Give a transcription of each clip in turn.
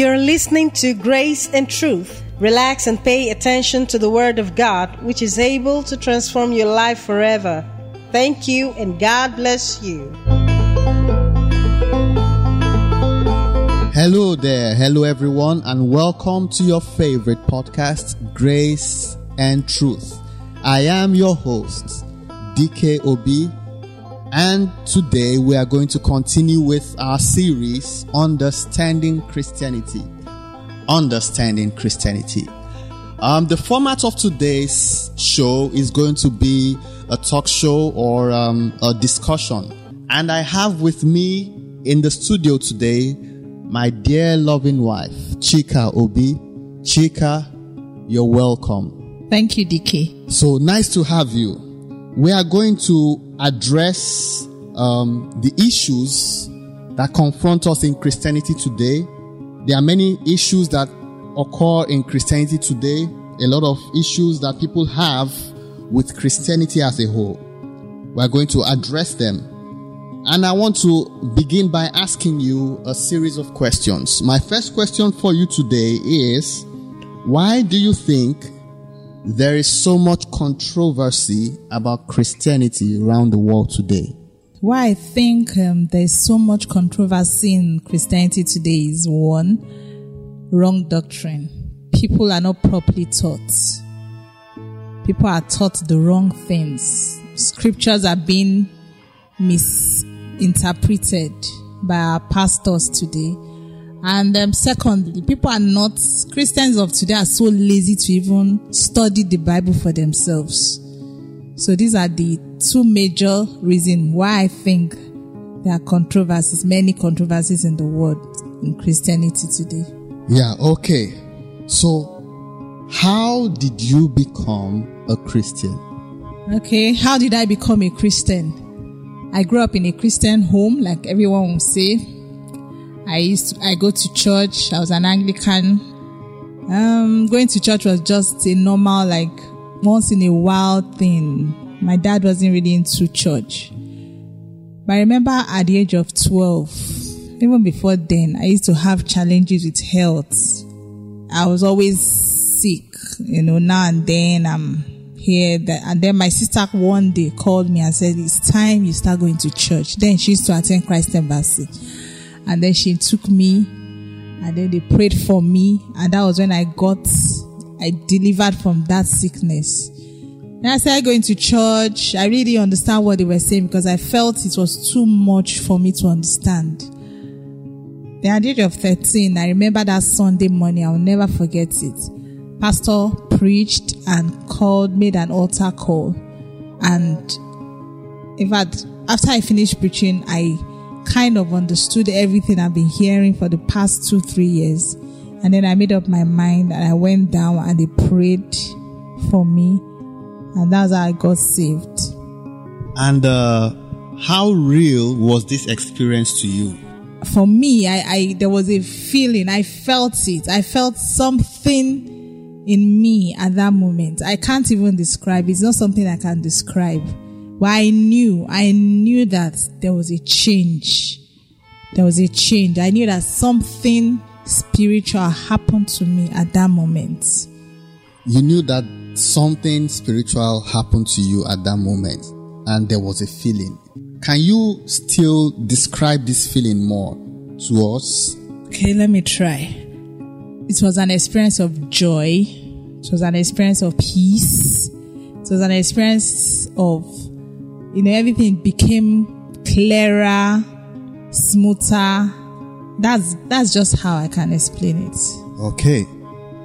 You're listening to Grace and Truth. Relax and pay attention to the Word of God, which is able to transform your life forever. Thank you, and God bless you. Hello there, hello everyone, and welcome to your favorite podcast, Grace and Truth. I am your host, DK Obi, and today we are going to continue with our series, Understanding Christianity. Understanding Christianity. Um, the format of today's show is going to be a talk show or um, a discussion. And I have with me in the studio today my dear loving wife, Chika Obi. Chika, you're welcome. Thank you, DK. So nice to have you. We are going to address um, the issues that confront us in Christianity today. There are many issues that occur in Christianity today, a lot of issues that people have with Christianity as a whole. We are going to address them. And I want to begin by asking you a series of questions. My first question for you today is why do you think there is so much controversy about Christianity around the world today? Why I think um, there's so much controversy in Christianity today is one, wrong doctrine. People are not properly taught. People are taught the wrong things. Scriptures are being misinterpreted by our pastors today. And um, secondly, people are not, Christians of today are so lazy to even study the Bible for themselves. So these are the two major reasons why I think there are controversies, many controversies in the world in Christianity today. Yeah, okay. So, how did you become a Christian? Okay, how did I become a Christian? I grew up in a Christian home, like everyone will say. I used to, I go to church. I was an Anglican. Um, going to church was just a normal, like once in a while thing. My dad wasn't really into church. But I remember at the age of 12, even before then, I used to have challenges with health. I was always sick, you know, now and then I'm here. That, and then my sister one day called me and said, it's time you start going to church. Then she used to attend Christ Embassy. And then she took me and then they prayed for me. And that was when I got, I delivered from that sickness. Then I started going to church. I really understand what they were saying because I felt it was too much for me to understand. Then at the age of 13, I remember that Sunday morning. I'll never forget it. Pastor preached and called, made an altar call. And in fact, after I finished preaching, I kind of understood everything I've been hearing for the past two, three years. And then I made up my mind and I went down and they prayed for me. And that's how I got saved. And uh, how real was this experience to you? For me, I, I there was a feeling. I felt it. I felt something in me at that moment. I can't even describe. It's not something I can describe. But I knew, I knew that there was a change. There was a change. I knew that something spiritual happened to me at that moment. You knew that something spiritual happened to you at that moment and there was a feeling. Can you still describe this feeling more to us? Okay, let me try. It was an experience of joy. It was an experience of peace. It was an experience of, you know, everything became clearer, smoother. That's, that's just how I can explain it. Okay.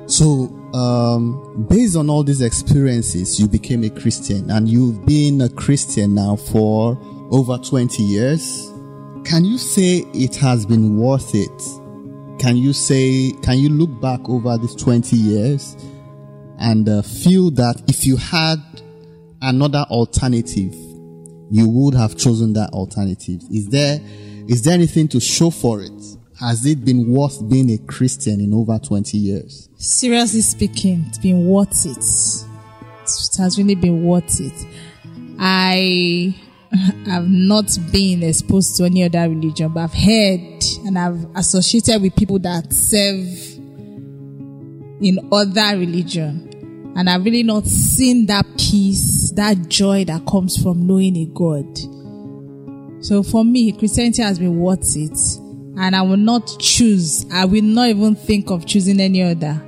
So, um, based on all these experiences, you became a Christian and you've been a Christian now for over 20 years. Can you say it has been worth it? Can you say, can you look back over these 20 years and uh, feel that if you had another alternative, you would have chosen that alternative? Is there, is there anything to show for it? Has it been worth being a Christian in over 20 years? Seriously speaking, it's been worth it. It has really been worth it. I I've not been exposed to any other religion, but I've heard and I've associated with people that serve in other religion. And I've really not seen that peace, that joy that comes from knowing a God. So for me, Christianity has been worth it. And I will not choose, I will not even think of choosing any other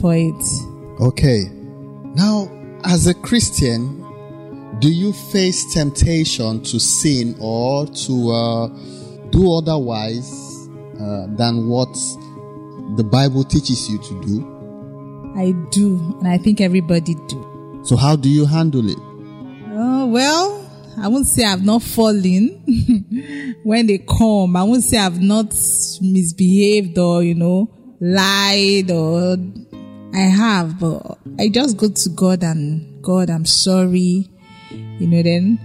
for it. Okay. Now, as a Christian, do you face temptation to sin or to uh, do otherwise uh, than what the Bible teaches you to do? I do, and I think everybody do. So how do you handle it? Oh, well, I won't say I've not fallen when they come. I won't say I've not misbehaved or, you know, lied or I have, but I just go to God and God, I'm sorry. You know, then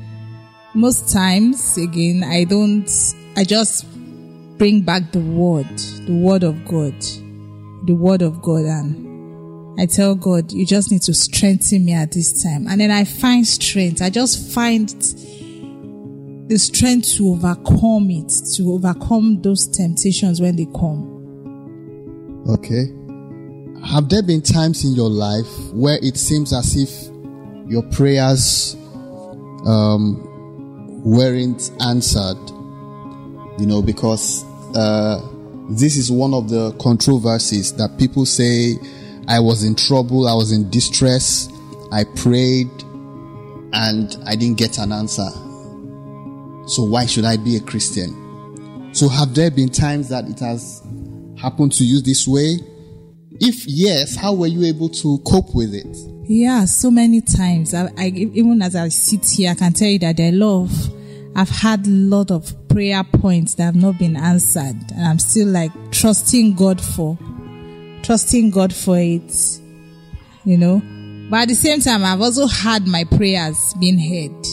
most times again, I don't, I just bring back the word, the word of God, the word of God and I tell God, you just need to strengthen me at this time. And then I find strength. I just find the strength to overcome it, to overcome those temptations when they come. Okay. Have there been times in your life where it seems as if your prayers um, weren't answered? You know, because uh, this is one of the controversies that people say I was in trouble, I was in distress, I prayed, and I didn't get an answer. So why should I be a Christian? So have there been times that it has happened to you this way? If yes, how were you able to cope with it? Yeah, so many times. I, I even as I sit here, I can tell you that I love. I've had a lot of prayer points that have not been answered, and I'm still like trusting God for, trusting God for it. You know, but at the same time, I've also had my prayers being heard.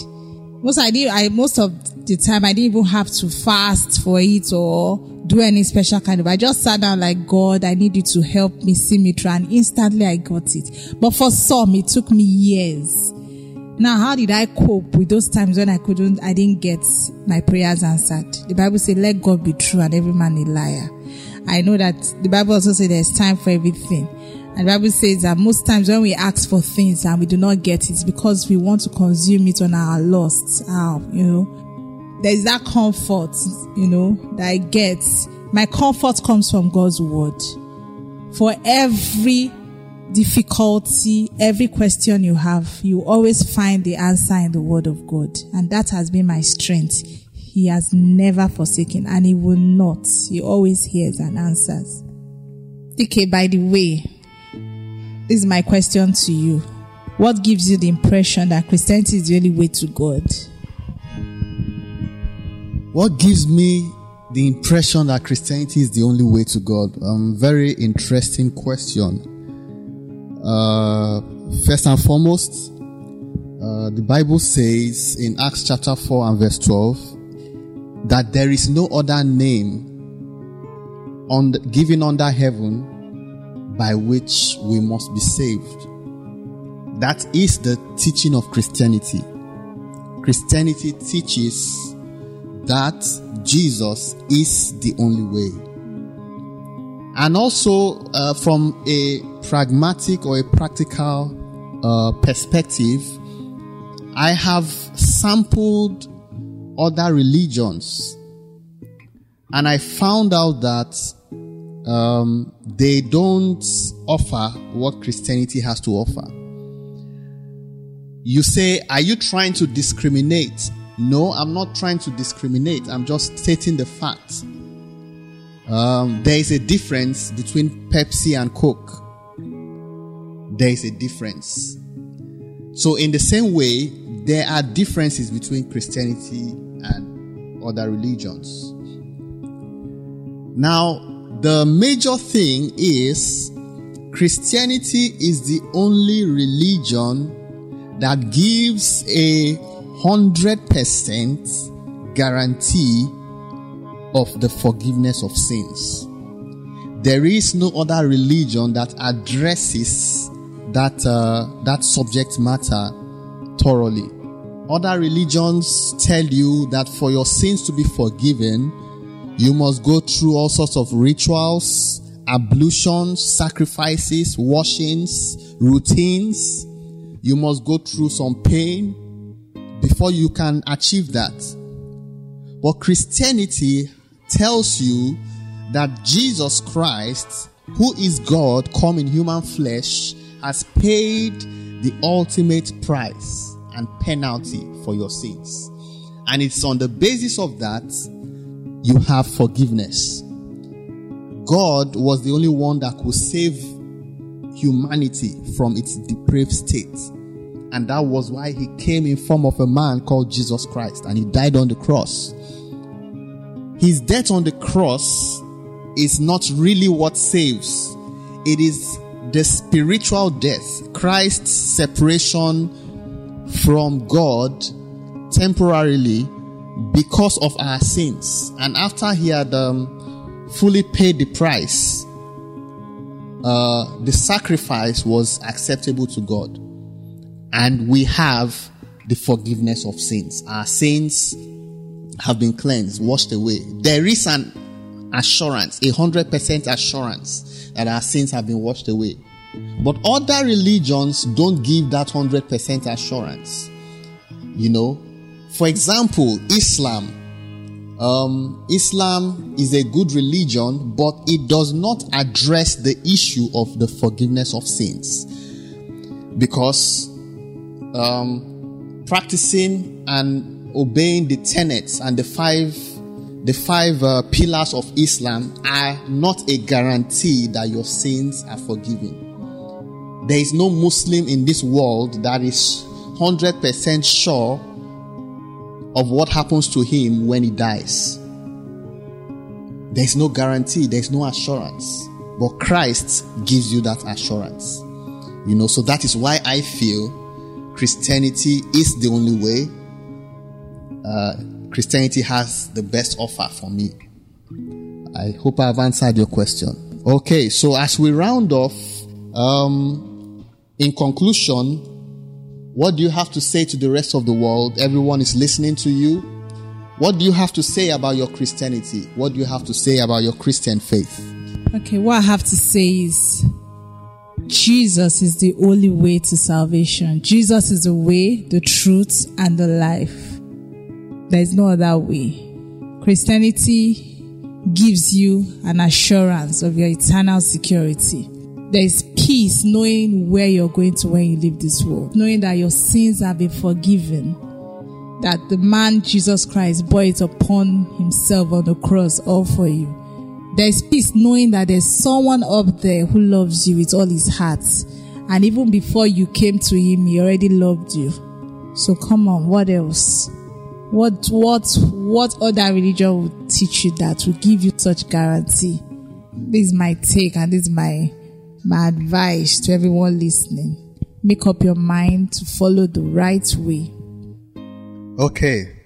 Most I did, I most of the time I didn't even have to fast for it or do any special kind of. I just sat down like God, I need you to help me see me through, and instantly I got it. But for some, it took me years. Now, how did I cope with those times when I couldn't, I didn't get my prayers answered? The Bible says, let God be true and every man a liar. I know that the Bible also says there's time for everything. And the Bible says that most times when we ask for things and we do not get it, it's because we want to consume it on our lusts. Our, you know, there's that comfort, you know, that I get. My comfort comes from God's word. For every difficulty, every question you have, you always find the answer in the word of God. And that has been my strength. He has never forsaken and he will not. He always hears and answers. Okay, by the way, this is my question to you. What gives you the impression that Christianity is the only way to God? What gives me the impression that Christianity is the only way to God? Um, very interesting question. Uh, first and foremost, uh, the Bible says in Acts chapter 4 and verse 12 that there is no other name on the, given under heaven by which we must be saved. That is the teaching of Christianity. Christianity teaches that Jesus is the only way. And also, uh, from a pragmatic or a practical uh, perspective, I have sampled other religions and I found out that um, they don't offer what Christianity has to offer. You say, Are you trying to discriminate? No, I'm not trying to discriminate. I'm just stating the facts. Um, there is a difference between Pepsi and Coke. There is a difference. So, in the same way, there are differences between Christianity and other religions. Now, the major thing is Christianity is the only religion that gives a hundred percent guarantee of the forgiveness of sins. There is no other religion that addresses that uh, that subject matter thoroughly. Other religions tell you that for your sins to be forgiven, you must go through all sorts of rituals, ablutions, sacrifices, washings, routines. You must go through some pain before you can achieve that. But Christianity tells you that Jesus Christ, who is God come in human flesh, has paid the ultimate price and penalty for your sins. And it's on the basis of that you have forgiveness. God was the only one that could save humanity from its depraved state. And that was why he came in form of a man called Jesus Christ and he died on the cross. His death on the cross is not really what saves. It is the spiritual death, Christ's separation from God temporarily because of our sins. And after he had um, fully paid the price, uh, the sacrifice was acceptable to God. And we have the forgiveness of sins. Our sins have been cleansed, washed away. There is an assurance, a hundred percent assurance that our sins have been washed away. But other religions don't give that 100% assurance. You know, for example, Islam. Um, Islam is a good religion, but it does not address the issue of the forgiveness of sins. Because um, practicing and obeying the tenets and the five the five uh, pillars of Islam are not a guarantee that your sins are forgiven. There is no Muslim in this world that is 100% sure of what happens to him when he dies. There's no guarantee, there's no assurance. But Christ gives you that assurance. You know, so that is why I feel Christianity is the only way. Uh, Christianity has the best offer for me. I hope I've answered your question. Okay, so as we round off, um, in conclusion, what do you have to say to the rest of the world? Everyone is listening to you. What do you have to say about your Christianity? What do you have to say about your Christian faith? Okay, what I have to say is Jesus is the only way to salvation. Jesus is the way, the truth, and the life. There is no other way. Christianity gives you an assurance of your eternal security. There is peace knowing where you're going to when you leave this world, knowing that your sins have been forgiven, that the man Jesus Christ bore it upon himself on the cross all for you. There's peace knowing that there's someone up there who loves you with all his heart. And even before you came to him, he already loved you. So come on, what else? What, what, what other religion would teach you that will give you such guarantee? This is my take and this is my my advice to everyone listening make up your mind to follow the right way. Okay,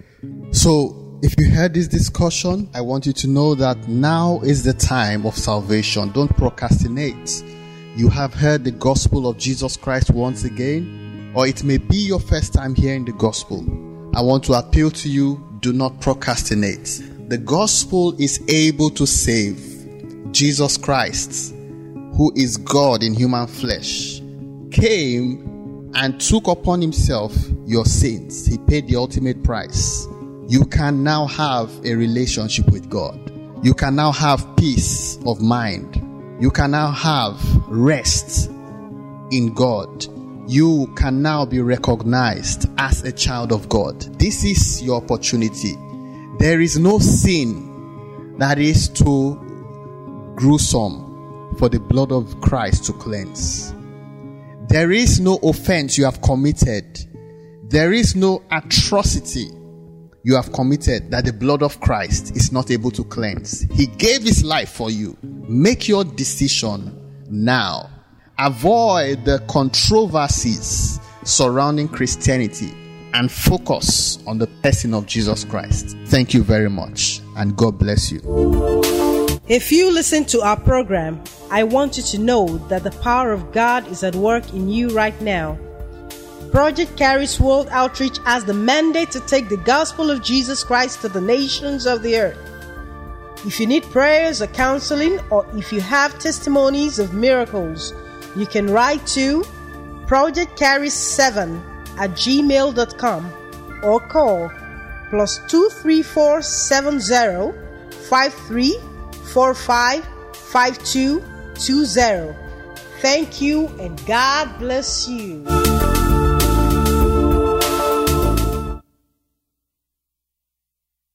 so if you heard this discussion, I want you to know that now is the time of salvation. Don't procrastinate. You have heard the gospel of Jesus Christ once again, or it may be your first time hearing the gospel. I want to appeal to you do not procrastinate. The gospel is able to save. Jesus Christ who is God in human flesh, came and took upon himself your sins. He paid the ultimate price. You can now have a relationship with God. You can now have peace of mind. You can now have rest in God. You can now be recognized as a child of God. This is your opportunity. There is no sin that is too gruesome for the blood of Christ to cleanse. There is no offense you have committed. There is no atrocity you have committed that the blood of Christ is not able to cleanse. He gave his life for you. Make your decision now. Avoid the controversies surrounding Christianity and focus on the person of Jesus Christ. Thank you very much and God bless you. If you listen to our program, I want you to know that the power of God is at work in you right now. Project Carries World Outreach has the mandate to take the gospel of Jesus Christ to the nations of the earth. If you need prayers or counseling, or if you have testimonies of miracles, you can write to Project Carries 7 at gmail.com or call plus 23470 5345 5220. Thank you and God bless you.